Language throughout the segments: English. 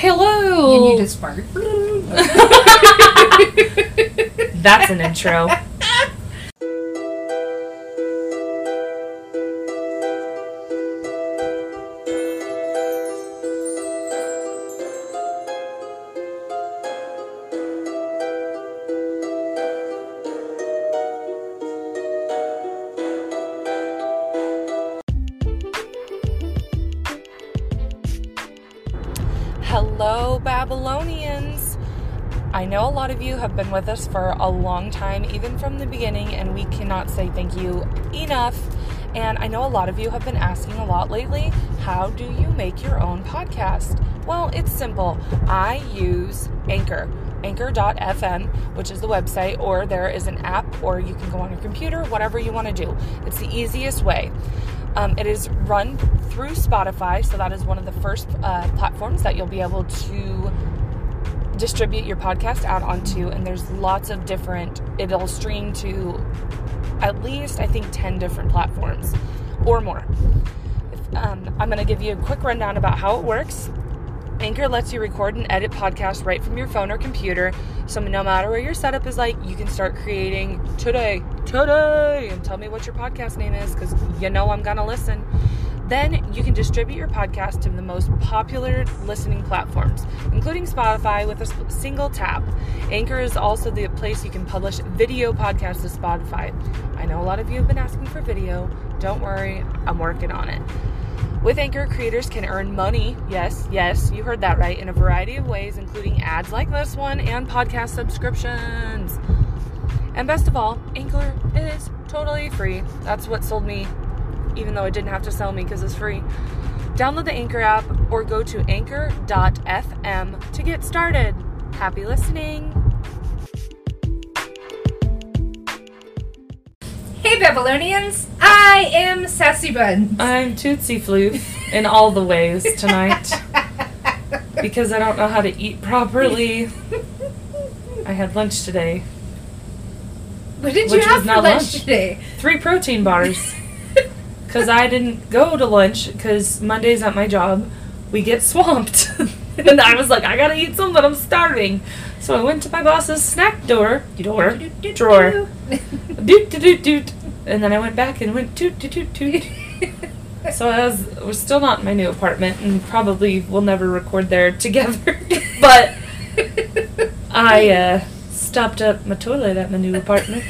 Hello. Can you need to spark. That's an intro. Have been with us for a long time, even from the beginning, and we cannot say thank you enough. And I know a lot of you have been asking a lot lately how do you make your own podcast? Well, it's simple. I use Anchor, anchor.fm, which is the website, or there is an app, or you can go on your computer, whatever you want to do. It's the easiest way. Um, it is run through Spotify, so that is one of the first uh, platforms that you'll be able to distribute your podcast out onto. And there's lots of different, it'll stream to at least, I think, 10 different platforms or more. Um, I'm going to give you a quick rundown about how it works. Anchor lets you record and edit podcasts right from your phone or computer. So no matter where your setup is like, you can start creating today, today, and tell me what your podcast name is because you know I'm gonna listen. Then you can distribute your podcast to the most popular listening platforms, including Spotify, with a single tap. Anchor is also the place you can publish video podcasts to Spotify. I know a lot of you have been asking for video. Don't worry, I'm working on it. With Anchor, creators can earn money, yes, yes, you heard that right, in a variety of ways, including ads like this one and podcast subscriptions. And best of all, Anchor is totally free. That's what sold me, even though it didn't have to sell me because it's free. Download the Anchor app or go to anchor.fm to get started. Happy listening. hey, Babylonians. I am Sassy Bun. I'm Tootsie Floof in all the ways tonight because I don't know how to eat properly. I had lunch today. What did you have for lunch, lunch. today? Three protein bars. Because I didn't go to lunch because Mondays at my job, we get swamped. and I was like, I gotta eat something, I'm starving. So I went to my boss's snack door, door, drawer, doot, doot, doot, doot. And then I went back and went toot, toot, toot, toot. So I was, was still not in my new apartment and probably will never record there together. but I uh, stopped up my toilet at my new apartment.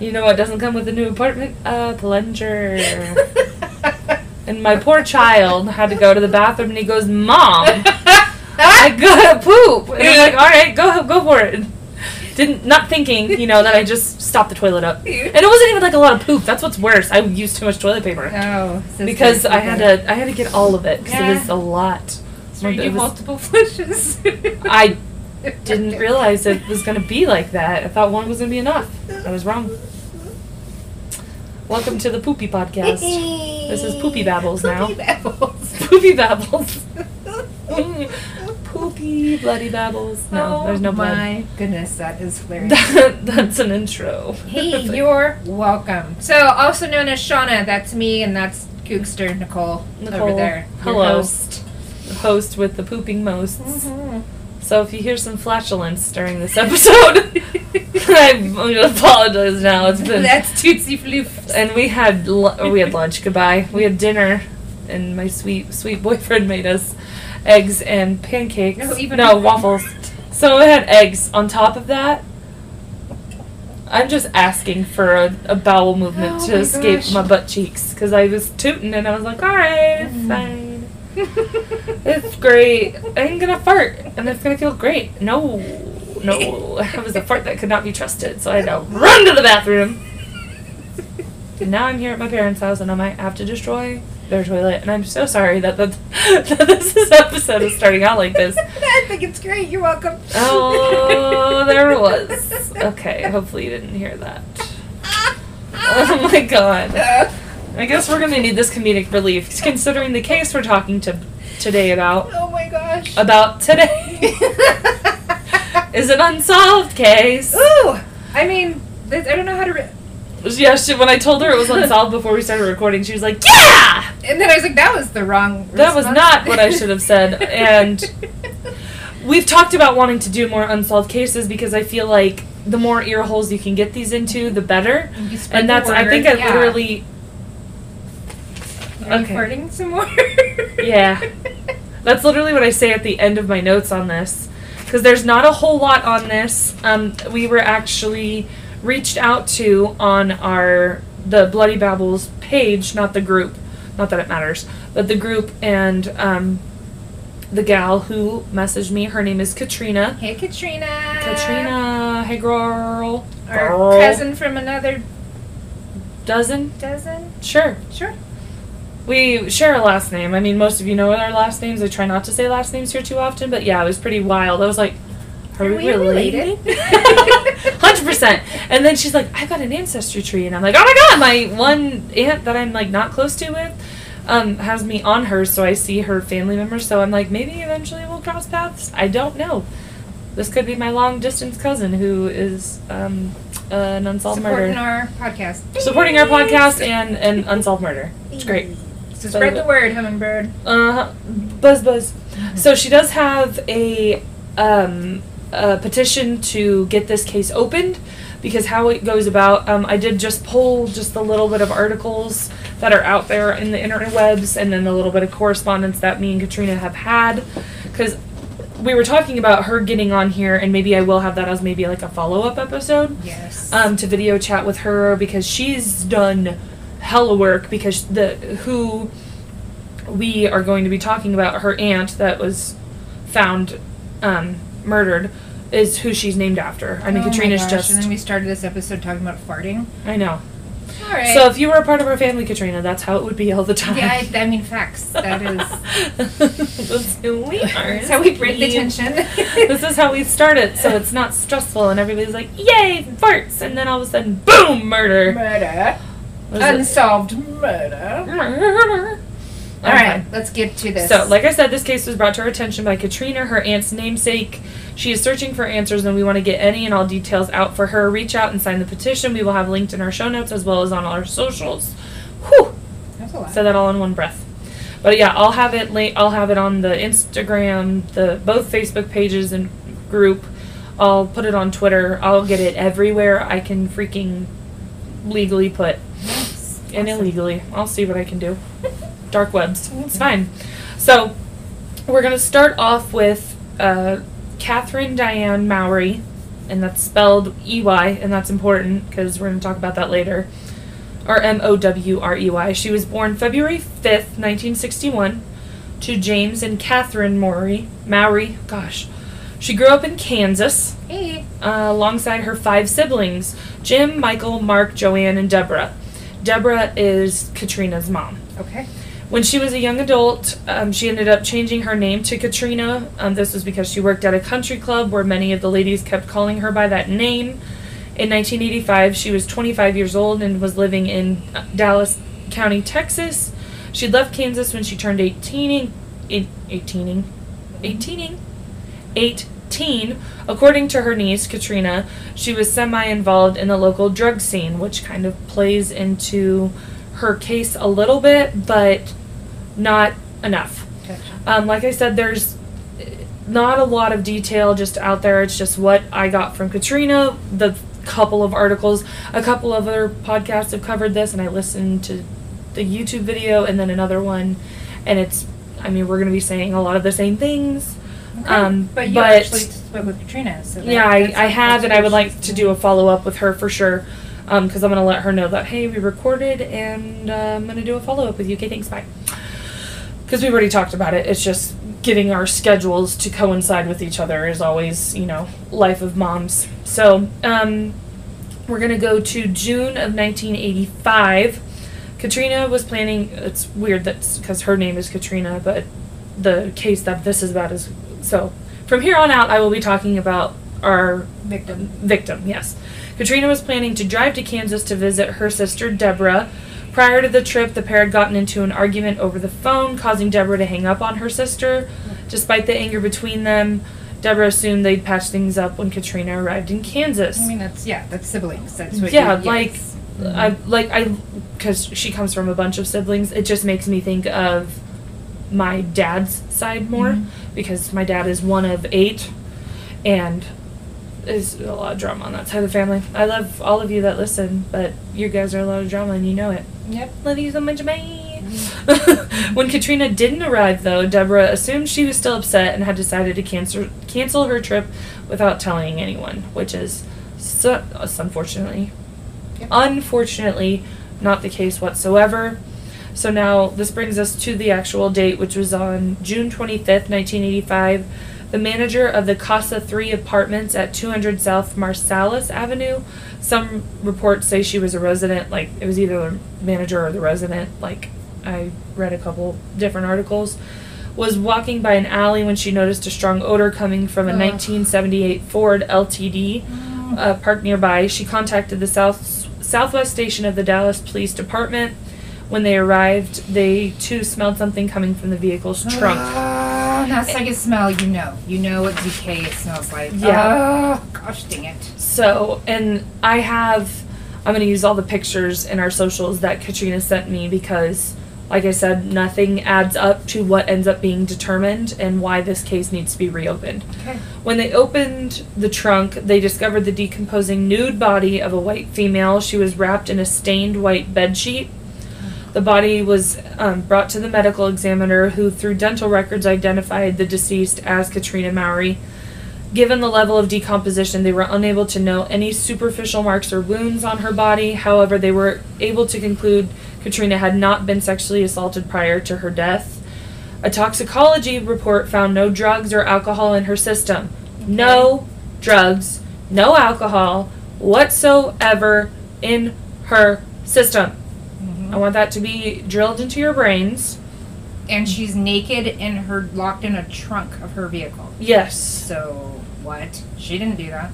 You know what doesn't come with a new apartment? A plunger. And my poor child had to go to the bathroom and he goes, Mom, I gotta poop. And I'm like, all right, go go for it. Didn't not thinking, you know, that I just stopped the toilet up. And it wasn't even like a lot of poop. That's what's worse. I used too much toilet paper Oh, because. I had to I had to get all of it because Yeah. it was a lot. So you was- multiple flushes. I didn't realize it was gonna be like that. I thought one was gonna be enough. I was wrong. Welcome to the Poopy Podcast. This is Poopy Babbles now. Poopy babbles. Poopy Babbles. Poopy Bloody Babbles. No, oh there's no blood. my goodness, that is hilarious. That, that's an intro. hey, you're welcome. So, also known as Shauna, that's me, and that's Cookster Nicole, Nicole, over there. hello. host. host with the pooping mosts. Mhm. So if you hear some flatulence during this episode, I'm gonna apologize now. It's been That's Tootsie Floof. and we had lu- we had lunch. Goodbye. We had dinner, and my sweet sweet boyfriend made us eggs and pancakes. No, even- no waffles. So we had eggs on top of that. I'm just asking for a, a bowel movement Oh to my escape gosh. my butt cheeks because I was tooting and I was like, all right, Mm. fine. It's great. I'm gonna fart and it's gonna feel great. No, no, it was a fart that could not be trusted, so I had to run to the bathroom. And now I'm here at my parents' house and I might have to destroy their toilet. And I'm so sorry that, the, that this is episode is starting out like this. I think it's great. You're welcome. Oh, there it was. Okay, hopefully you didn't hear that. Oh my god. Uh, I guess we're gonna need this comedic relief, considering the case we're talking to today about. oh my gosh. About today is an unsolved case. Ooh, I mean, I don't know how to. Re- Yeah, she, when I told her it was unsolved before we started recording, she was like, "Yeah." and then I was like, that was the wrong. That was not what I should have said, and we've talked about wanting to do more unsolved cases because I feel like the more ear holes you can get these into, the better. And that's I think I yeah. literally Are you okay. farting some more? Yeah. That's literally what I say at the end of my notes on this. Because there's not a whole lot on this. Um, we were actually reached out to on our the Bloody Babbles page, not the group, not that it matters, but the group and um, the gal who messaged me. Her name is Catrina. hey, Catrina. Catrina, hey girl. Our Girl. cousin from another Dozen? dozen. Sure. Sure. We share a last name. I mean, most of you know our last names. I try not to say last names here too often, but yeah, it was pretty wild. I was like, are, Are we, we related? Hundred percent. And then she's like, I've got an ancestry tree, and I'm like, oh my god, my one aunt that I'm like not close to with, um, has me on hers, so I see her family members. So I'm like, maybe eventually we'll cross paths. I don't know. This could be my long distance cousin who is um, an unsolved Supporting murder, our podcast. supporting our podcast and an unsolved murder. It's great. So spread the word, hummingbird. Uh, buzz buzz. So she does have a um, a petition to get this case opened because how it goes about. Um, I did just pull just a little bit of articles that are out there in the interwebs, and then a little bit of correspondence that me and Catrina have had because we were talking about her getting on here, and maybe I will have that as maybe like a follow up episode Yes. um, to video chat with her because she's done hella work because the who we are going to be talking about her aunt that was found um, murdered is who she's named after. I mean, Oh Catrina's just And then we started this episode talking about farting. I know. All right. So if you were a part of our family, Catrina, that's how it would be all the time. yeah, I, I mean facts. That is. that's who we are. That's how we break the tension. this is how we start it, so it's not stressful, and everybody's like, "Yay, farts!" And then all of a sudden, boom, murder. Murder. What is it? Unsolved murder. Murder. All right, let's get to this. So, like I said, this case was brought to our attention by Catrina, her aunt's namesake. She is searching for answers, and we want to get any and all details out for her. Reach out and sign the petition. We will have linked in our show notes as well as on all our socials. Whew! That's a lot. Said that all in one breath. But yeah, I'll have it. Link, I'll have it on the Instagram, the both Facebook pages and group. I'll put it on Twitter. I'll get it everywhere I can freaking legally put. And illegally. I'll see what I can do. Dark webs. It's fine. So, we're going to start off with uh, Catherine Diane Mowrey, and that's spelled E Y, and that's important because we're going to talk about that later. Or M O W R E Y. She was born February 5th, 1961, to James and Catherine Maury. Mowrey. Gosh. She grew up in Kansas Hey. uh, alongside her five siblings Jim, Michael, Mark, Joanne, and Deborah. Deborah is Catrina's mom. Okay. When she was a young adult, um, she ended up changing her name to Catrina. Um, this was because she worked at a country club where many of the ladies kept calling her by that name. In 1985, she was 25 years old and was living in uh, Dallas County, Texas. She left Kansas when she turned 18. In, 18. 18. 18. According to her niece, Catrina, she was semi involved in the local drug scene, which kind of plays into her case a little bit, but not enough. Gotcha. Um, like I said, there's not a lot of detail just out there. It's just what I got from Catrina, the couple of articles, a couple of other podcasts have covered this, and I listened to the YouTube video and then another one, and it's. I mean, we're going to be saying a lot of the same things. Um, but you but- actually spoke with Catrina, so that- Yeah, I, that's- I have, and I would like to do a follow up with her for sure. Because I'm going to let her know that, hey, we recorded, and uh, I'm going to do a follow up with you. Okay, thanks, bye. Because we've already talked about it. It's just getting our schedules to coincide with each other is always, you know, life of moms. So, um, we're going to go to June of 1985. Catrina was planning, it's weird that's because her name is Catrina, but the case that this is about is. So, from here on out, I will be talking about our victim. victim, yes. Catrina was planning to drive to Kansas to visit her sister Deborah. Prior to the trip, the pair had gotten into an argument over the phone, causing Deborah to hang up on her sister. Despite the anger between them, Deborah assumed they'd patch things up when Catrina arrived in Kansas. I mean, that's yeah, that's siblings. That's what. yeah, you, like yes. I like I because she comes from a bunch of siblings. It just makes me think of my dad's side more Mhm. because my dad is one of eight, and there's a lot of drama on that side of the family. I love all of you that listen, but you guys are a lot of drama and you know it. Yep. Love you so much, bye. when Catrina didn't arrive, though, Deborah assumed she was still upset and had decided to cancel cancel her trip without telling anyone, which is so, unfortunately, Yep. unfortunately, not the case whatsoever. So now this brings us to the actual date, which was on June twenty fifth, nineteen eighty five. The manager of the Casa Three apartments at two hundred South Marsalis Avenue. Some reports say she was a resident, like it was either the manager or the resident. Like I read a couple different articles. Was walking by an alley when she noticed a strong odor coming from a Ugh. 1978 Ford LTD uh, parked nearby. She contacted the south southwest station of the Dallas Police Department. When they arrived, they too smelled something coming from the vehicle's trunk. Ah, that second smell, you know. You know what decay it smells like. Yeah. Oh, gosh dang it. So, and I have, I'm going to use all the pictures in our socials that Catrina sent me because, like I said, nothing adds up to what ends up being determined and why this case needs to be reopened. Okay. When they opened the trunk, they discovered the decomposing nude body of a white female. She was wrapped in a stained white bedsheet. The body was um, brought to the medical examiner, who, through dental records, identified the deceased as Catrina Mowrey. Given the level of decomposition, they were unable to know any superficial marks or wounds on her body. However, they were able to conclude Catrina had not been sexually assaulted prior to her death. A toxicology report found no drugs or alcohol in her system. No drugs, no alcohol whatsoever in her system. I want that to be drilled into your brains. And she's naked in her locked in a trunk of her vehicle. Yes. So what? She didn't do that.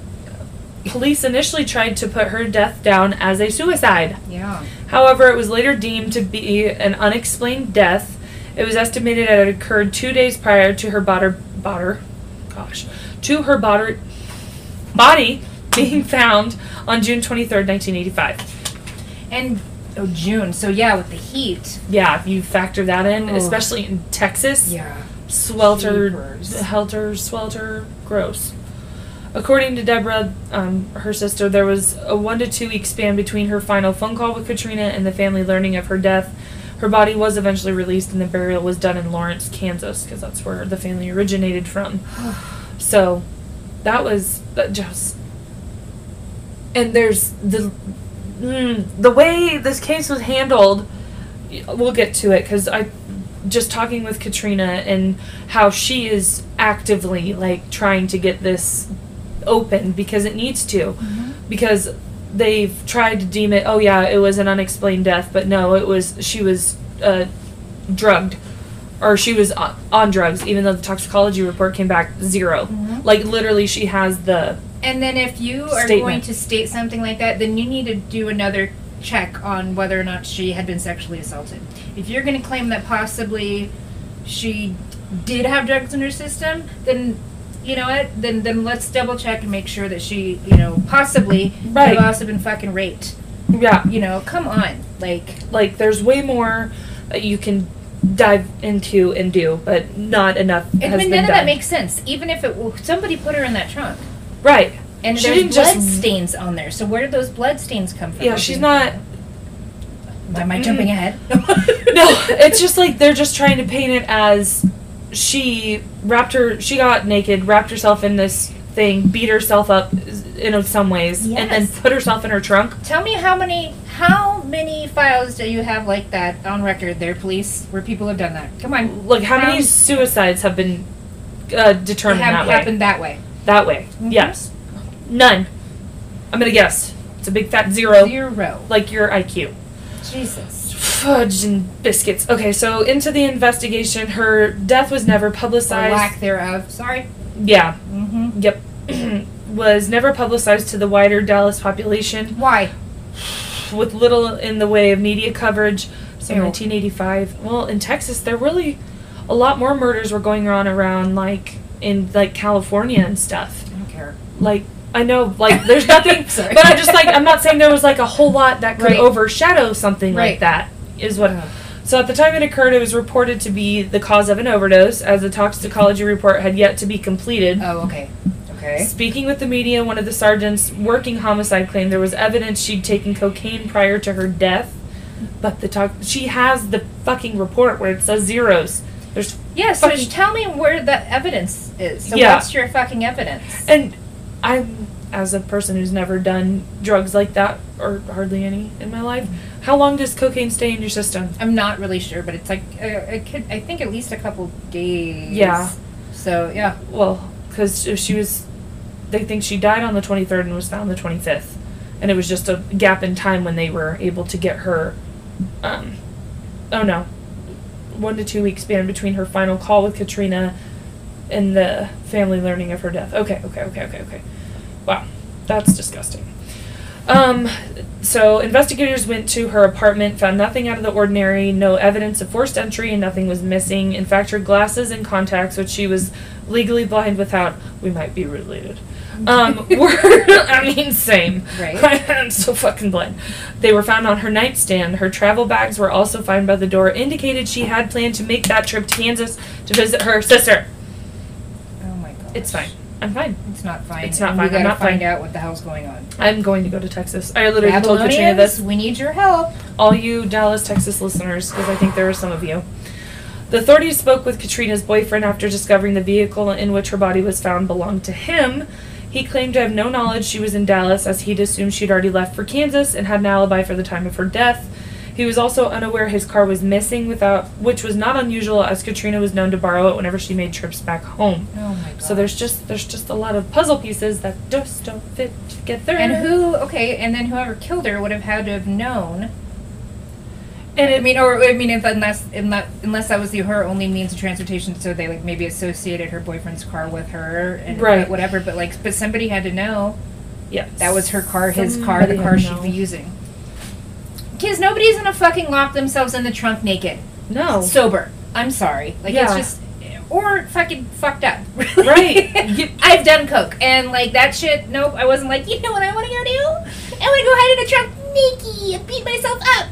Police initially tried to put her death down as a suicide. Yeah. However, it was later deemed to be an unexplained death. It was estimated that it occurred two days prior to her botter, botter, gosh, to her botter, body being found on June 23rd, 1985. And oh June. So yeah, with the heat. Yeah, if you factor that in, Oh. especially in Texas, Yeah. swelter, Jeepers. helter, swelter, gross. According to Deborah, um, her sister, there was a one to two week span between her final phone call with Catrina and the family learning of her death. Her body was eventually released, and the burial was done in Lawrence, Kansas, because that's where the family originated from. So, that was that just. And there's the mm, the way this case was handled. We'll get to it because I just talking with Catrina and how she is actively like trying to get this open because it needs to because they've tried to deem it oh yeah it was an unexplained death but no it was she was uh, drugged or she was on, on drugs even though the toxicology report came back 0 Mhm. like literally she has the And then if you are Statement. going to state something like that, then you need to do another check on whether or not she had been sexually assaulted. If you're going to claim that possibly she did have drugs in her system, then you know what? Then then let's double check and make sure that she, you know, possibly Right. could have also been fucking raped. yeah You know, come on, like like there's way more that you can dive into and do but not enough and has I been mean, none of that makes sense. Even if it somebody put her in that trunk. Right And She there's didn't blood just- stains on there. So where did those blood stains come from? yeah she's not Am I jumping Mm. ahead? no, it's just like they're just trying to paint it as she wrapped her, she got naked, wrapped herself in this thing, beat herself up in some ways, and then Yes. put herself in her trunk. Tell me how many how many files do you have like that on record there, police, where people have done that? Come on. Like how many Um, suicides have been uh, determined have, that way? happened that way. That way, Mhm. yes, none. I'm gonna guess it's a big fat zero. Zero. like your IQ. Jesus. Fudge and biscuits. Okay, so into the investigation, her death was never Or publicized. lack thereof. Sorry. Yeah, Mm-hmm. Yep. was never publicized to the wider Dallas population, Why? with little in the way of media coverage. So Ew. 1985. Well, in Texas, there really a lot more murders were going on around, like in like California and stuff. I don't care. Like I know, like there's nothing. But I'm just like I'm not saying there was like a whole lot that could Right. overshadow something like that. Is what. So at the time it occurred, it was reported to be the cause of an overdose, as the toxicology report had yet to be completed. Oh, okay. Okay. Speaking with the media, one of the sergeants working homicide claimed there was evidence she'd taken cocaine prior to her death, but the talk she has the fucking report where it says zeros. There's Yeah, so Fucking- tell me where the evidence is. So Yeah. what's your fucking evidence? and I'm as a person who's never done drugs like that or hardly any in my life. How long does cocaine stay in your system? I'm not really sure, but it's like uh, it could, I think at least a couple days. Yeah. So yeah. Well, because she was, they think she died on the 23rd and was found the 25th, and it was just a gap in time when they were able to get her. Um, oh no, one to two week span between her final call with Catrina and the family learning of her death. Okay, okay, okay, okay, okay. Wow, that's disgusting. Um, so investigators went to her apartment, found nothing out of the ordinary, no evidence of forced entry, and nothing was missing. In fact, her glasses and contacts, which she was legally blind without, we might be related. Um, were I mean, same. Right. I'm so fucking blind. They were found on her nightstand. Her travel bags were also found by the door, indicated she had planned to make that trip to Kansas to visit her sister. Oh my god. It's fine. I'm fine. It's not fine. It's not and fine. We I'm not find fine. out what the hell's going on. I'm going to go to Texas. I literally told Catrina this. we need your help. all you Dallas, Texas listeners, because I think there are some of you. The authorities spoke with Catrina's boyfriend after discovering the vehicle in which her body was found belonged to him. He claimed to have no knowledge she was in Dallas, as he'd assumed she'd already left for Kansas and had an alibi for the time of her death. He was also unaware his car was missing, without which was not unusual, as Catrina was known to borrow it whenever she made trips back home. Oh my god. So there's just there's just a lot of puzzle pieces that just don't fit together. And who? Okay, and then whoever killed her would have had to have known. And I mean, or I mean, if unless unless, unless that was the her only means of transportation, so they like maybe associated her boyfriend's car with her and Right. whatever. But like, but somebody had to know yeah, that was her car, his car, the Somebody car had to she'd know. be using. Kids, nobody's gonna fucking lock themselves in the trunk naked, No. sober. I'm sorry, like it's Yeah. just or fucking fucked up. Right. You- I've done coke and like that shit. Nope, I wasn't like you know what I want to go do. I want to go hide in a trunk naked and beat myself up.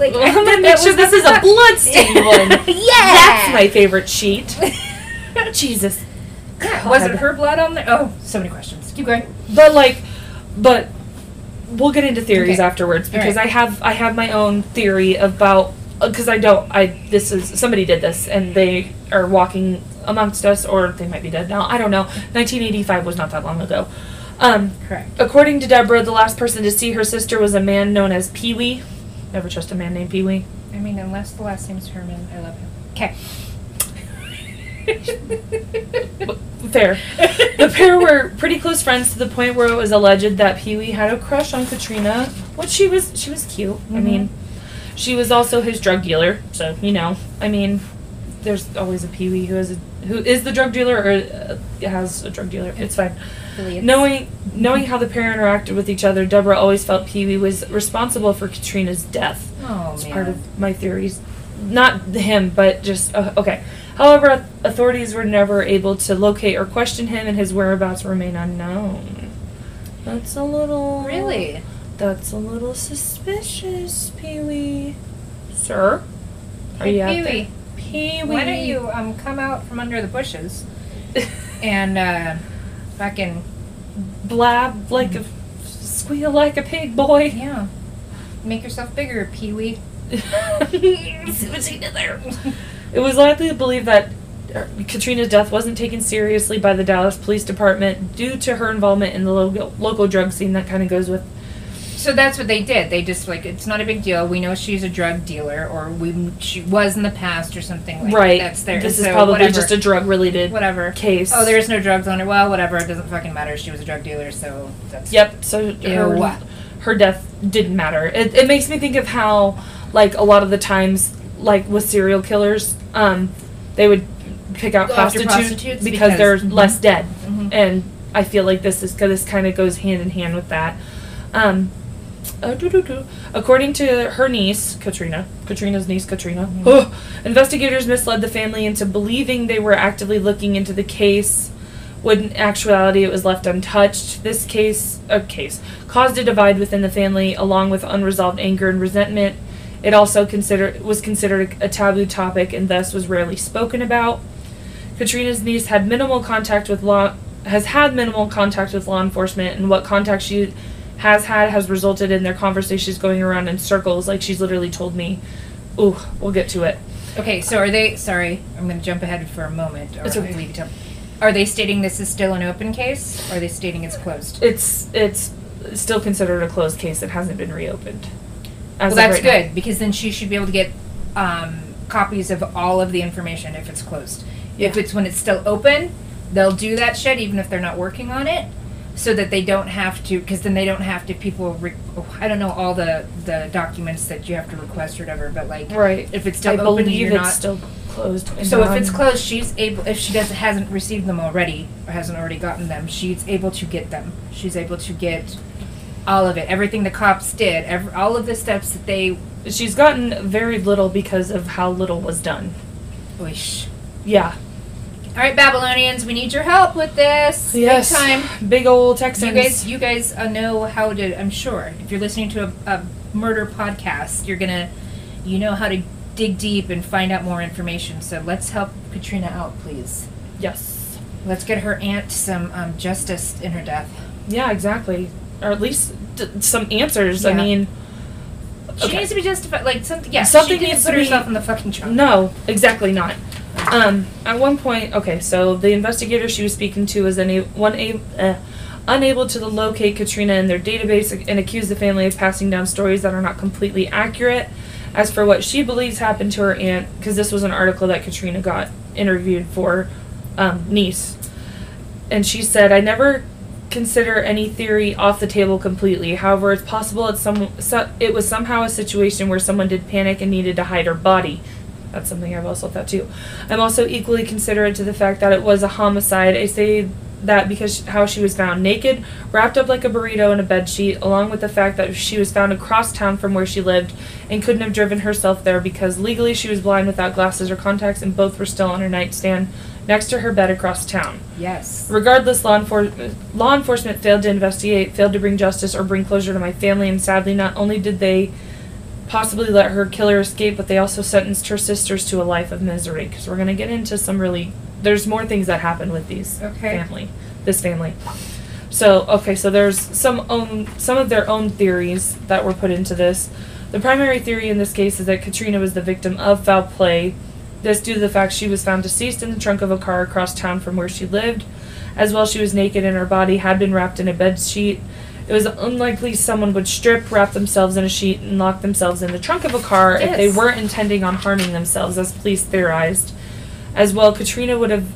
Like I'm gonna make sure this is a fuck- bloodstained one. yeah, That's my favorite sheet. Jesus. Yeah, was God. it her blood on there? Oh, so many questions. Keep going. But like, but we'll get into theories Okay. afterwards because right. I have I have my own theory about because I don't I this is somebody did this and they are walking amongst us or they might be dead now I don't know 1985 was not that long ago. Um, Correct. according to Deborah, the last person to see her sister was a man known as Pee Wee. Never trust a man named Pee Wee. I mean, unless the last name's Herman, I love him. Okay. Fair. the pair were pretty close friends to the point where it was alleged that Pee Wee had a crush on Catrina, which she was. She was cute. I Mhm. mean, she was also his drug dealer, so you know. I mean, there's always a Pee Wee who is a, who is the drug dealer or uh, has a drug dealer. It's fine. Affiliates. Knowing knowing how the pair interacted with each other, Deborah always felt Pee Wee was responsible for Catrina's death. Oh It's man. part of my theories. Not him, but just uh, okay. However, authorities were never able to locate or question him, and his whereabouts remain unknown. That's a little really. That's a little suspicious, Pee Wee. Sir, are Hey, you out Pee-wee, there? Pee Wee. Why don't you um come out from under the bushes and uh, fucking blab like a squeal like a pig, boy? yeah, make yourself bigger, Pee Wee. See what he did there. It was likely believed that uh, Catrina's death wasn't taken seriously by the Dallas Police Department due to her involvement in the local, local drug scene. That kind of goes with. So that's what they did. They just like it's not a big deal. We know she's a drug dealer, or we she was in the past, or something like right. That's there. This is probably whatever. just a drug related whatever case. Oh, there's no drugs on her. Well, whatever. It doesn't fucking matter. She was a drug dealer, so that's Yep. So her, Ew. her death didn't matter. It, it makes me think of how, like, a lot of the times, like with serial killers, um, they would pick out prostitutes, prostitutes because, because- they're mhm. less dead, Mhm. and I feel like this is this kind of goes hand in hand with that. Um, uh. According to her niece, Catrina, Catrina's niece, Catrina, Mhm. oh, investigators misled the family into believing they were actively looking into the case, when in actuality it was left untouched. This case, a case, caused a divide within the family, along with unresolved anger and resentment. It also considered was considered a taboo topic and thus was rarely spoken about. Catrina's niece had minimal contact with law has had minimal contact with law enforcement and what contact she has had has resulted in their conversations going around in circles like she's literally told me. Ooh, we'll get to it. Okay, so are they? Sorry, I'm going to jump ahead for a moment. Or It's okay. leave to- Are they stating this is still an open case? Or are they stating it's closed? It's it's still considered a closed case. It hasn't been reopened. Well, that's right now. good because then she should be able to get um, copies of all of the information if it's closed. If it's when it's still open, they'll do that shit even if they're not working on it, so that they don't have to. Because then they don't have to. People, re- oh, I don't know all the the documents that you have to request or whatever, but like Right. if it's I still open, and believe you're it's not. still closed. so if it's closed, she's able. If she doesn't hasn't received them already or hasn't already gotten them, she's able to get them. She's able to get all of it, everything the cops did, every, all of the steps that they. she's gotten very little because of how little was done. Wish. Yeah. All right, Babylonians, we need your help with this. Yes. Big time. Big old Texans. You guys, you guys uh, know how to. I'm sure if you're listening to a, a murder podcast, you're gonna, you know how to dig deep and find out more information. So let's help Catrina out, please. Yes. Let's get her aunt some um, justice in her death. Yeah, exactly. Or at least d- some answers. I mean, She Okay. needs to be justified. Like something. Yeah. Something she didn't needs put to be- herself in the fucking trunk. no, exactly not. Um, at one point, okay, so the investigator she was speaking to was una- one a- uh, unable to locate Catrina in their database and accused the family of passing down stories that are not completely accurate. As for what she believes happened to her aunt, because this was an article that Catrina got interviewed for um, niece, and she said, "I never consider any theory off the table completely. However, it's possible it's some so, it was somehow a situation where someone did panic and needed to hide her body." That's something I've also thought too. I'm also equally considerate to the fact that it was a homicide. I say that because how she was found naked, wrapped up like a burrito in a bed sheet, along with the fact that she was found across town from where she lived and couldn't have driven herself there because legally she was blind without glasses or contacts and both were still on her nightstand next to her bed across town. Yes. Regardless, law, enfor- law enforcement failed to investigate, failed to bring justice or bring closure to my family, and sadly, not only did they possibly let her killer escape, but they also sentenced her sisters to a life of misery. Because we're going to get into some really. There's more things that happen with these Okay. family, this family. So okay, so there's some own some of their own theories that were put into this. The primary theory in this case is that Catrina was the victim of foul play. This due to the fact she was found deceased in the trunk of a car across town from where she lived. As well, she was naked and her body had been wrapped in a bed sheet. It was unlikely someone would strip, wrap themselves in a sheet, and lock themselves in the trunk of a car if they weren't intending on harming themselves, as police theorized. As well, Catrina would have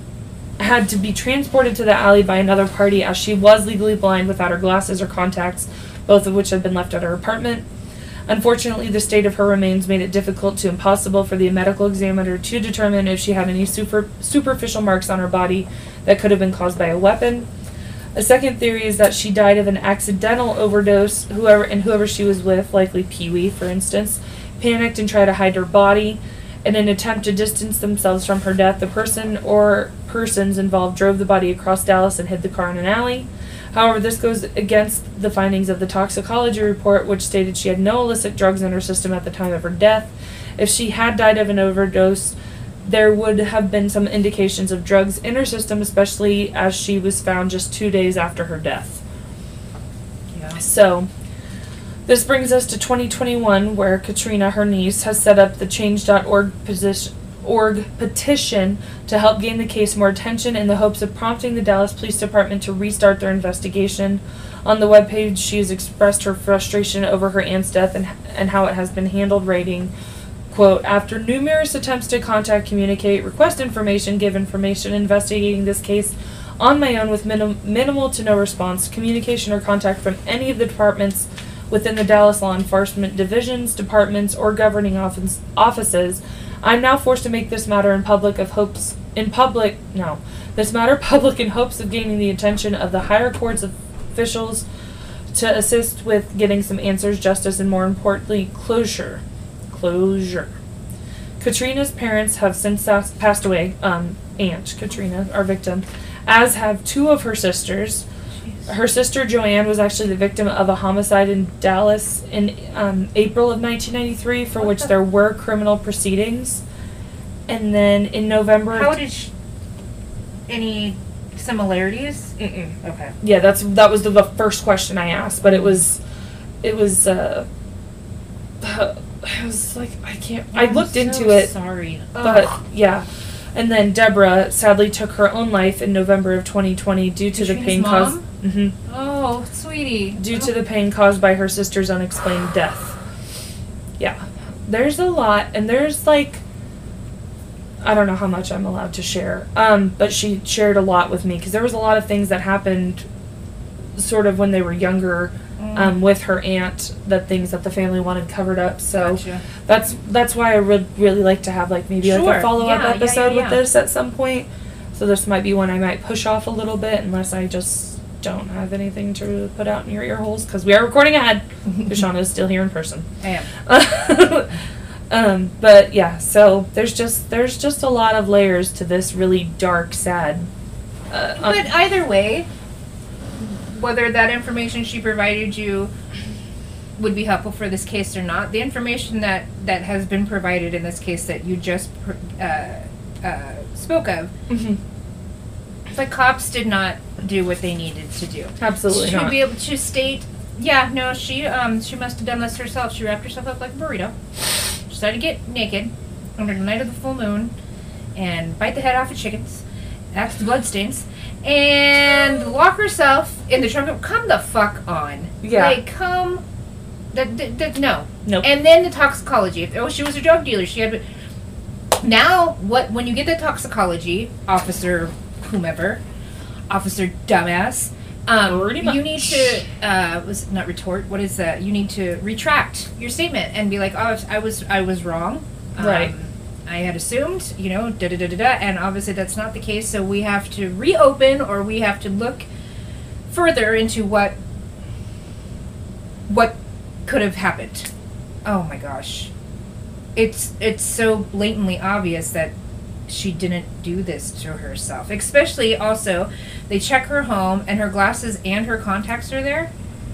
had to be transported to the alley by another party as she was legally blind without her glasses or contacts, both of which had been left at her apartment. Unfortunately, the state of her remains made it difficult to impossible for the medical examiner to determine if she had any super, superficial marks on her body that could have been caused by a weapon. A second theory is that she died of an accidental overdose. Whoever and whoever she was with, likely Pee Wee, for instance, panicked and tried to hide her body. In an attempt to distance themselves from her death, the person or persons involved drove the body across Dallas and hid the car in an alley. However, this goes against the findings of the toxicology report, which stated she had no illicit drugs in her system at the time of her death. If she had died of an overdose, there would have been some indications of drugs in her system, especially as she was found just two days after her death. Yeah. So, this brings us to 2021, where Catrina, her niece, has set up the Change.org position, org petition to help gain the case more attention in the hopes of prompting the Dallas Police Department to restart their investigation. On the webpage, she has expressed her frustration over her aunt's death and, and how it has been handled, writing, quote, After numerous attempts to contact, communicate, request information, give information, investigating this case on my own with minim- minimal to no response, communication, or contact from any of the departments within the Dallas law enforcement divisions, departments, or governing office- offices, I'm now forced to make this matter in public of hopes in public no this matter public in hopes of gaining the attention of the higher courts officials to assist with getting some answers, justice, and more importantly, closure. Closure. Catrina's parents have since passed away. Um, Aunt Catrina, our victim, as have two of her sisters. her sister Joanne was actually the victim of a homicide in Dallas in um, April of 1993, for What which the- there were criminal proceedings. And then in November, How did she, any similarities? Mm-mm. Okay. yeah, that's that was the, the first question I asked, but it was, it was, uh, I was like, I can't. I I'm looked so into it, Sorry, but Ugh. yeah. And then Deborah sadly took her own life in November of 2020 due to the Catrina's pain caused. mom? hmm oh, sweetie. due to the pain caused by her sister's unexplained death. Yeah. There's a lot and there's like I don't know how much I'm allowed to share. Um but she shared a lot with me because there was a lot of things that happened sort of when they were younger. Um, with her aunt the things that the family wanted covered up. So Gotcha. that's that's why I would really like to have like maybe like a follow up Yeah, episode yeah, with yeah. this at some point. So this might be one I might push off a little bit unless I just don't have anything to put out in your ear holes because we are recording ahead. Shauna is still here in person. I am. um, but yeah, so there's just there's just a lot of layers to this really dark, sad. Uh, But either way, whether that information she provided you would be helpful for this case or not, the information that that has been provided in this case that you just pr- uh, uh, spoke of, mhm, the cops did not do what they needed to do. absolutely to not. be able to state, yeah, no, she um she must have done this herself. She wrapped herself up like a burrito. She decided to get naked under the night of the full moon and bite the head off of chickens, That's the bloodstains, and lock herself in the trunk of come the fuck on. Yeah. Like come that, that, that no. Nope. And then the toxicology. If oh she was a drug dealer, she had now what when you get the toxicology officer whomever officer dumbass um, you need to uh, was not retort what is that you need to retract your statement and be like oh i was i was wrong Um, Right. I had assumed you know da da da da da and obviously that's not the case so we have to reopen or we have to look further into what what could have happened oh my gosh it's it's so blatantly obvious that she didn't do this to herself. Especially also, they check her home and her glasses and her contacts are there.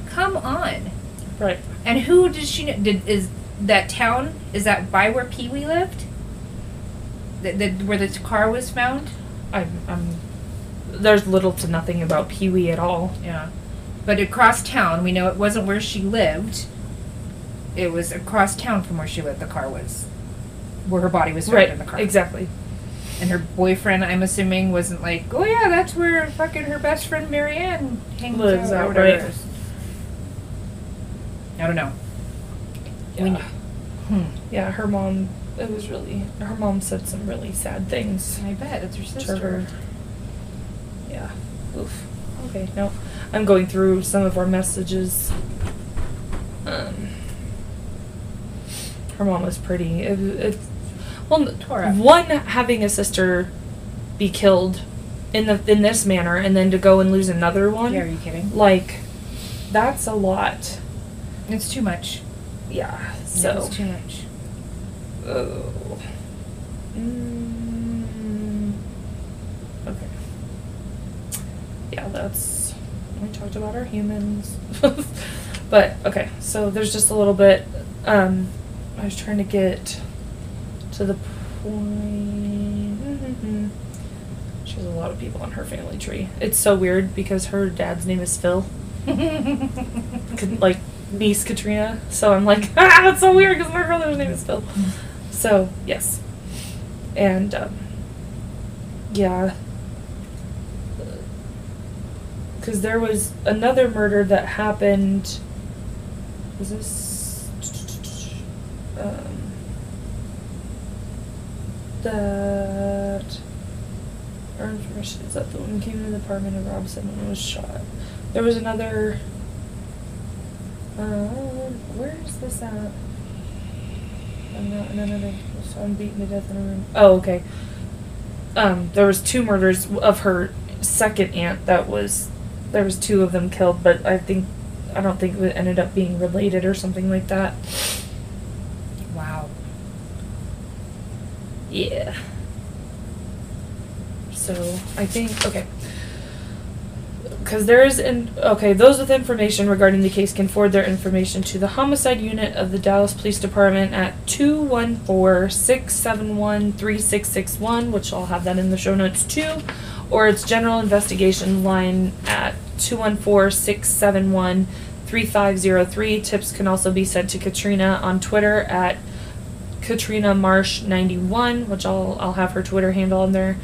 Come on. right. And who does she know? Did is that town? Is that by where Pee Wee lived? That that where the car was found? I'm, I'm. There's little to nothing about Pee Wee at all. Yeah. But across town, we know it wasn't where she lived. It was across town from where she lived. The car was, where her body was found Right. in the car. Exactly. And her boyfriend, I'm assuming, wasn't like, oh yeah, that's where fucking her best friend Marianne hangs Lives out. or out, whatever. right. I don't know. Yeah. We Hmm. yeah, her mom. It was really. Her mom said some really sad things. I bet it's her to sister. her. Yeah. Oof. Okay. No, I'm going through some of our messages. Um. Her mom was pretty. It, it, well, Tore up. one having a sister be killed in the in this manner, and then to go and lose another one. Yeah, are you kidding? Like, that's a lot. It's too much. Yeah. So. it's too much. Oh. Mm, okay. Yeah, that's. We talked about our humans. but, okay, so there's just a little bit. Um, I was trying to get to the point. She has a lot of people on her family tree. It's so weird because her dad's name is Phil. Like niece Catrina. So I'm like, ah, that's so weird because my brother's name is Phil. So yes, and um, yeah, because there was another murder that happened. Was this um, that? Our information is that the woman came to the apartment of Rob someone and was shot. There was another. Um, where is this at? I'm not in another. So I'm beaten to death in a room. Oh, okay. Um, there was two murders of her second aunt. That was there was two of them killed, but I think I don't think it ended up being related or something like that. wow. Yeah. So I think okay. Because there is in okay those with information regarding the case can forward their information to the homicide unit of the dallas police department at 214-671-3661 which i'll have that in the show notes too or its general investigation line at 214-671-3503 tips can also be sent to katrina on twitter at katrina marsh 91 which i'll, I'll have her twitter handle on there.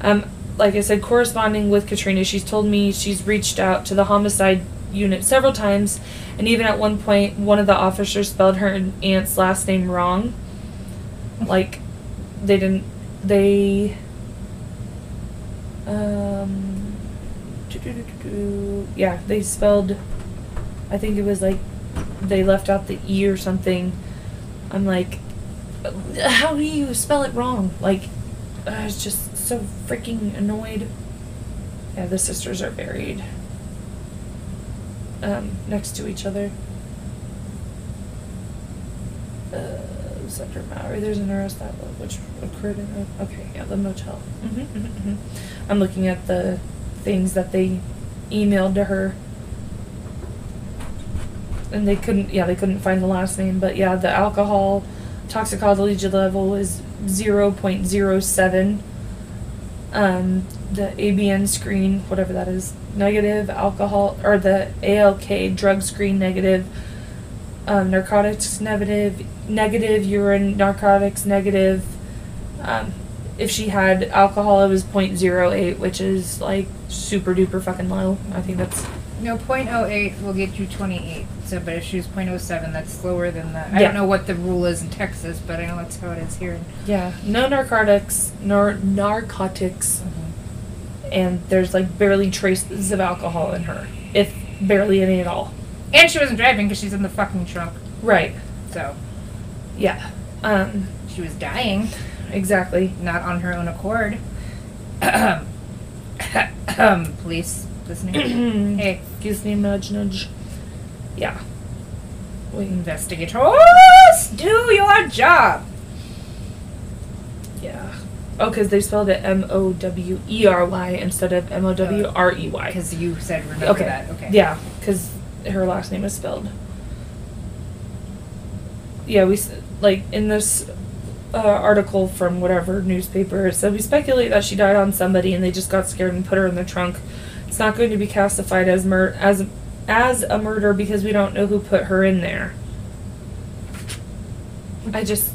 Um, like I said, corresponding with Catrina, she's told me she's reached out to the homicide unit several times, and even at one point, one of the officers spelled her aunt's last name wrong. Like, they didn't. They. Um. Yeah, they spelled. I think it was like. They left out the E or something. I'm like, how do you spell it wrong? Like, I was just so freaking annoyed. Yeah, the sisters are buried um, next to each other. Uh, Center. There's an arrest that which occurred in the okay, yeah, the motel. hmm hmm hmm I'm looking at the things that they emailed to her, and they couldn't. Yeah, they couldn't find the last name, but yeah, the alcohol toxicology level is zero point zero seven um, the ABN screen, whatever that is, negative, alcohol, or the ALK drug screen negative, um, narcotics negative, negative, urine narcotics negative. Um, if she had alcohol, it was 0.08, which is like super duper fucking low. I think that's. No, 0.08 will get you 28. So, but if she was 0.07, that's lower than that. I Yeah. don't know what the rule is in Texas, but I know that's how it is here. Yeah, no narcotics, nor narcotics, and there's like barely traces of alcohol in her, if barely any at all. And she wasn't driving because she's in the fucking trunk. Right. So, Yeah. Um. she was dying, Exactly. not on her own accord. Police listening. hey, Gives me a nudge, nudge. Yeah. Wait. investigators, do your job. Yeah. Oh, because they spelled it M O W E R Y instead of M O W R E Y. Because you said remember Okay. that. Okay. Yeah, because her last name is spelled. Yeah, we like in this uh, article from whatever newspaper So we speculate that she died on somebody and they just got scared and put her in the trunk. It's not going to be classified as mur- as as a murder because we don't know who put her in there. I just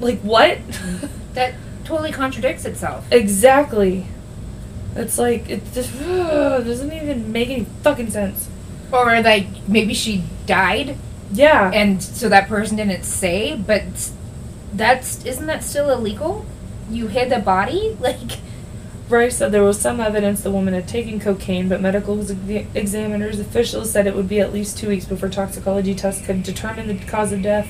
like what? That totally contradicts itself. exactly. It's like it just doesn't even make any fucking sense. Or like maybe she died Yeah. and so that person didn't say, but that's isn't that still illegal? You hid the body? Like Bryce said there was some evidence the woman had taken cocaine, but medical ex- examiners officials said it would be at least two weeks before toxicology tests could determine the cause of death.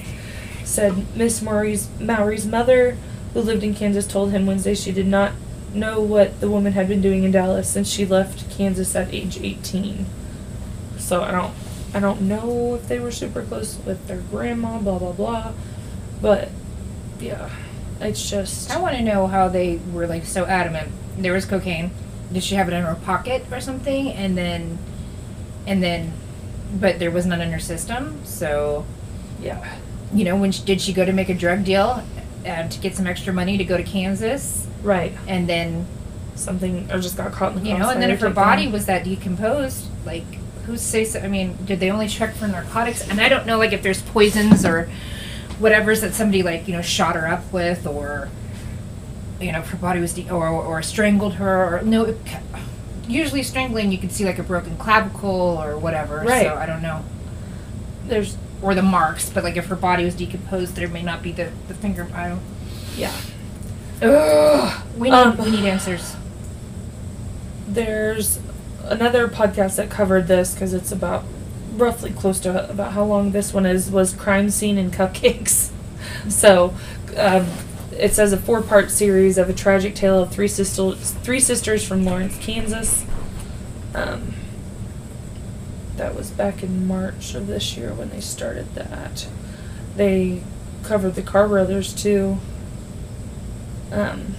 Said Miss Mowrey's Mowrey's mother, who lived in Kansas, told him Wednesday she did not know what the woman had been doing in Dallas since she left Kansas at age 18. So I don't I don't know if they were super close with their grandma, blah blah blah, but yeah, it's just I want to know how they were like so adamant. There was cocaine. Did she have it in her pocket or something? And then, and then, but there was none in her system. So, yeah. you know, when she, did she go to make a drug deal uh, to get some extra money to go to Kansas? Right. And then, something or just got caught in the you know, and then if her body was that decomposed, like who's say so? I mean, did they only check for narcotics? And I don't know, like if there's poisons or whatever's that somebody like you know shot her up with, or you know, if her body was de- or or strangled her, or no. It, usually strangling, you can see like a broken clavicle or whatever. Right. So I don't know, there's or the marks. But like if her body was decomposed, there may not be the the finger. I don't. yeah Ugh. We need Um, we need answers. there's another podcast that covered this because it's about roughly close to about how long this one is was crime scene and cupcakes so um, it says a four part series of a tragic tale of three sisters three sisters from lawrence kansas um, that was back in march of this year when they started that they covered the Carr brothers too um,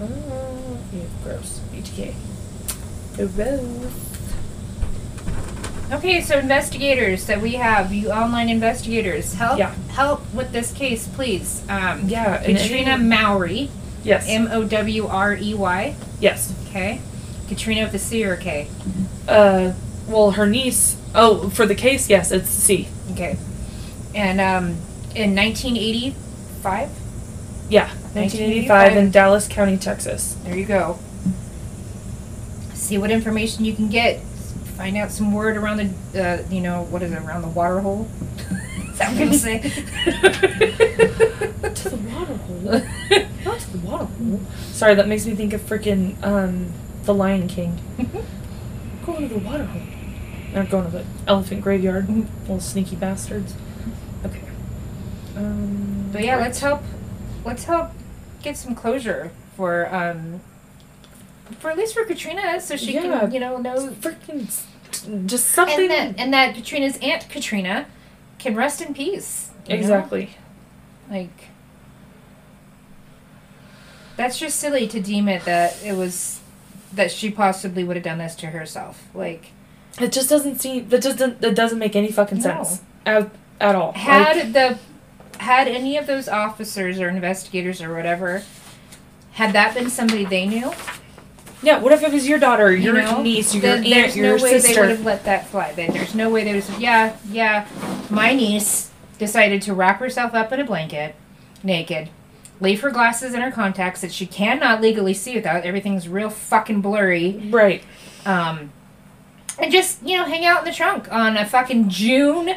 Oh, yeah, gross. BTK. Gross. Okay, so investigators that we have, you online investigators, help Yeah. help with this case, please. Um, Yeah, and Catrina any- Mowrey, Yes. M O W R E Y. yes. Okay. Catrina with the C or K. Uh, well, her niece. Oh, for the case, yes, it's C. Okay. And um, in 1985, Yeah, 1985 in Dallas County, Texas. there you go. See what information you can get. Find out some word around the, uh, you know, what is it, around the water hole? is that what I'm going to say? to the water hole. Not to the water hole. Sorry, that makes me think of freaking um, the Lion King. Going to the water hole. Not going to the elephant graveyard. Little sneaky bastards. Okay. Um, But yeah, right. let's help. Let's help get some closure for um, for at least for Catrina, so she Yeah. can you know know freaking just something. and that and that Catrina's aunt Catrina can rest in peace. you know? exactly. Like that's just silly to deem it that it was that she possibly would have done this to herself. Like It just doesn't seem. That just doesn't. That doesn't make any fucking No. sense. At, at all. had Like, the had any of those officers or investigators or whatever had that been somebody they knew yeah. What if it was your daughter, you your know, niece, your then aunt, there's your no way they would have let that fly. Then there's no way they would have said, yeah, yeah, my niece decided to wrap herself up in a blanket, naked, leave her glasses and her contacts that she cannot legally see without. Everything's real fucking blurry. Right. Um, and just you know, hang out in the trunk on a fucking June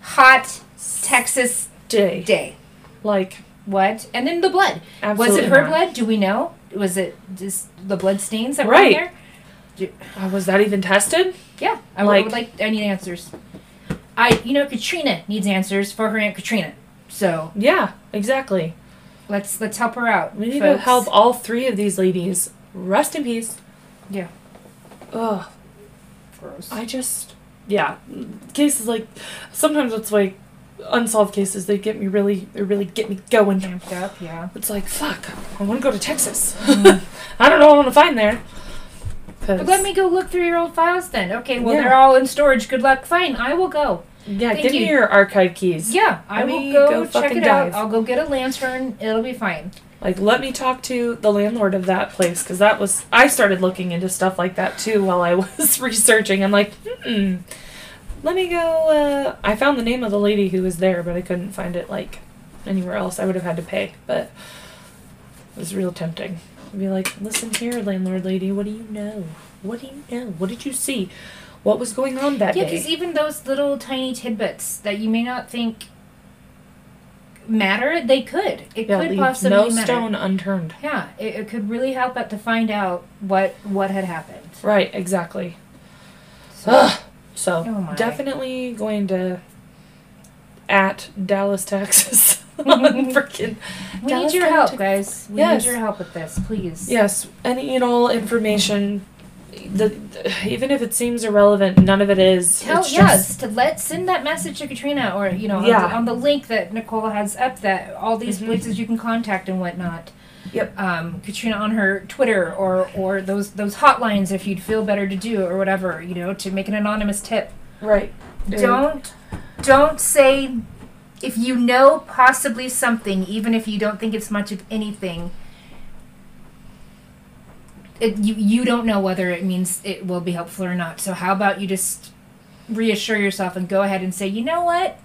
hot Texas Day. day. Like. What? And then the blood. Absolutely was it her not. blood? Do we know? Was it just the blood stains that were there? Uh, was that even tested? Yeah, I would- Like- would like. I need answers. I, you know, Catrina needs answers for her aunt Catrina. So Yeah. Exactly. let's let's help her out. We need to help all three of these ladies. Rest in peace. Yeah. Ugh. Gross. I just. Yeah. Cases like. Sometimes it's like. Unsolved cases, they get me really. They really get me going. Amped up. Yeah. It's like, fuck. I want to go to Texas. Mm. I don't know what I want to find there But let me go look through your old files then. Okay. Well, Yeah. they're all in storage. Good luck. Fine. I will go. Yeah, Thank give me your archive keys. Yeah, I Let will go, go check it dive. out. I'll go get a lantern. It'll be fine. Like, let me talk to the landlord of that place because that was. I started looking into stuff like that too while I was researching. I'm like, hmm. Let me go. Uh, I found the name of the lady who was there, but I couldn't find it like anywhere else. I would have had to pay, but it was real tempting. I'd be like, listen here, landlord lady. What do you know? What do you know? What did you see? What was going on that Yeah, day? because even those little tiny tidbits that you may not think matter, they could. It yeah, could possibly no matter. stone unturned. Yeah, it, it could really help out to find out what what had happened. Right, exactly. So, Ugh. So Oh definitely going to at Dallas, Texas. on freaking we Dallas need your help, guys. We Yes. need your help with this, please. yes, any and all information. The, the- even if it seems irrelevant, none of it is. Tell it's yes just to let send that message to Catrina or you know on, Yeah. the, on the link that Nicole has up that all these Mhm. places you can contact and whatnot. Yep. Um, Catrina on her Twitter or or those those hotlines if you'd feel better to do or whatever you know to make an anonymous tip. right. Don't don't say if you know possibly something, even if you don't think it's much of anything. It, you you don't know whether it means it will be helpful or not. So how about you just reassure yourself and go ahead and say, you know what,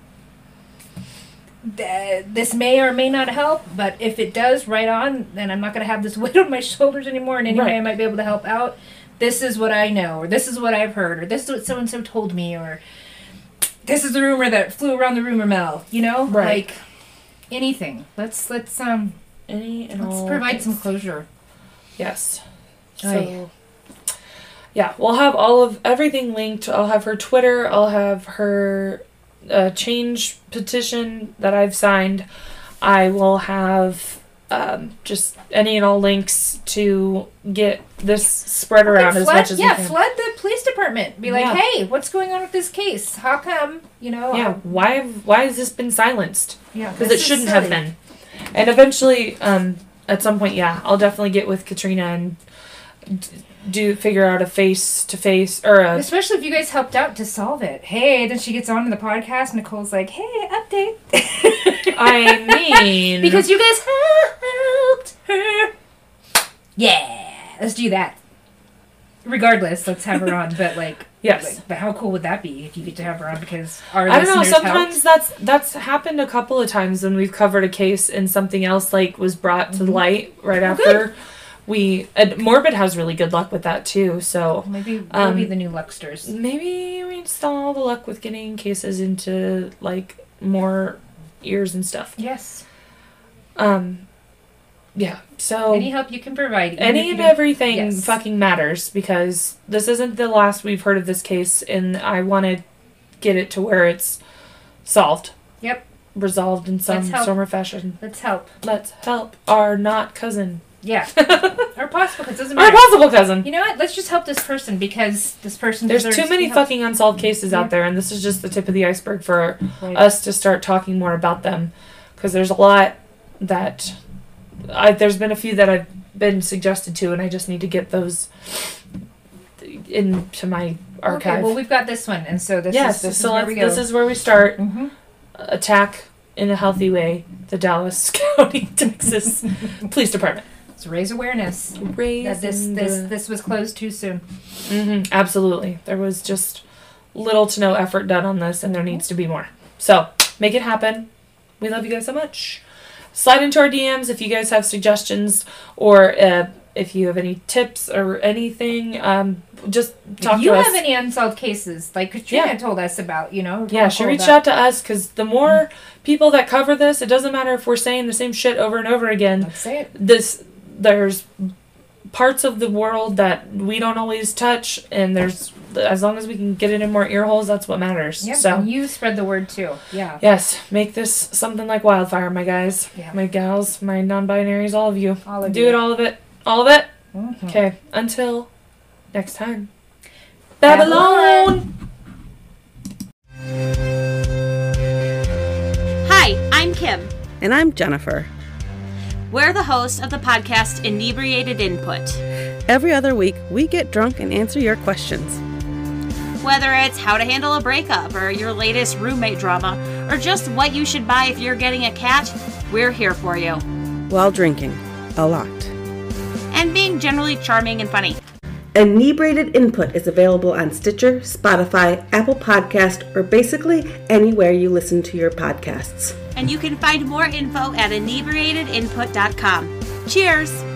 Th- this may or may not help, but if it does, right on. Then I'm not going to have this weight on my shoulders anymore. And anyway, Right. I might be able to help out. This is what I know, or this is what I've heard, or this is what so and so told me, or this is the rumor that flew around the rumor mill. You know, Right. like anything. Let's let's um Any and let's all. provide some closure. Yes. Aye. So, yeah, we'll have all of everything linked. I'll have her Twitter. I'll have her uh, change petition that I've signed. I will have um, just any and all links to get this spread around as much as yeah, we can. flood the police department. Be like, Yeah. hey, what's going on with this case? How come? You know. yeah, why have, why has this been silenced? Yeah. Because it shouldn't have been. And eventually, um, at some point, yeah, I'll definitely get with Catrina and do figure out a face to face or a Especially if you guys helped out to solve it. Hey, then she gets on to the podcast. Nicole's like, "Hey, update." I mean because you guys helped her. Yeah, let's do that. Regardless, let's have her on. But like, yes. like, but how cool would that be if you get to have her on? Because our I don't know. Sometimes helped. that's that's happened a couple of times when we've covered a case and something else like was brought to mm-hmm. light right Oh, after we. And Morbid has really good luck with that too. So maybe we'll um, be the new Lucksters. maybe we just all the luck with getting cases into like more ears and stuff. Yes. Um, yeah. So Any help you can provide. any and everything Yes. fucking matters because this isn't the last we've heard of this case, and I want to get it to where it's solved. Yep. Resolved in some form or fashion. Let's help. Let's help our not cousin. Yeah. or possible, it doesn't Our matter. possible cousin. You know what? Let's just help this person because this person There's too many helped. fucking unsolved cases out there, and this is just the tip of the iceberg for Right. us to start talking more about them because there's a lot that I, there's been a few that I've been suggested to, and I just need to get those into my archive. Okay, well we've got this one, and so this yes, is this so is where we go. this is where we start. hmm Attack in a healthy way the Dallas County, Texas Police Department. Raise awareness Raise that this this this was closed too soon. hmm absolutely. There was just little to no effort done on this, and there needs to be more. So make it happen. We love you guys so much. Slide into our DMs if you guys have suggestions or uh, if you have any tips or anything. Um, just talk if you to us. You have any unsolved cases like Catrina Yeah. told us about, you know, yeah, she reached out to us because the more people that cover this, it doesn't matter if we're saying the same shit over and over again. Let's say it. this there's parts of the world that we don't always touch and there's as long as we can get it in more ear holes that's what matters Yep, so and you spread the word too. Yeah. yes make this something like wildfire my guys Yeah. my gals my non-binaries all of you All of you. do you. it all of it all of it Mhm. okay until next time Babylon. babylon Hi, I'm Kim. And I'm Jennifer. We're the hosts of the podcast Inebriated Input. Every other week, we get drunk and answer your questions. Whether it's how to handle a breakup, or your latest roommate drama, or just what you should buy if you're getting a cat, we're here for you. While drinking. A lot. And being generally charming and funny. Inebriated Input is available on Stitcher, Spotify, Apple Podcast, or basically anywhere you listen to your podcasts. And you can find more info at inebriatedinput.com. Cheers!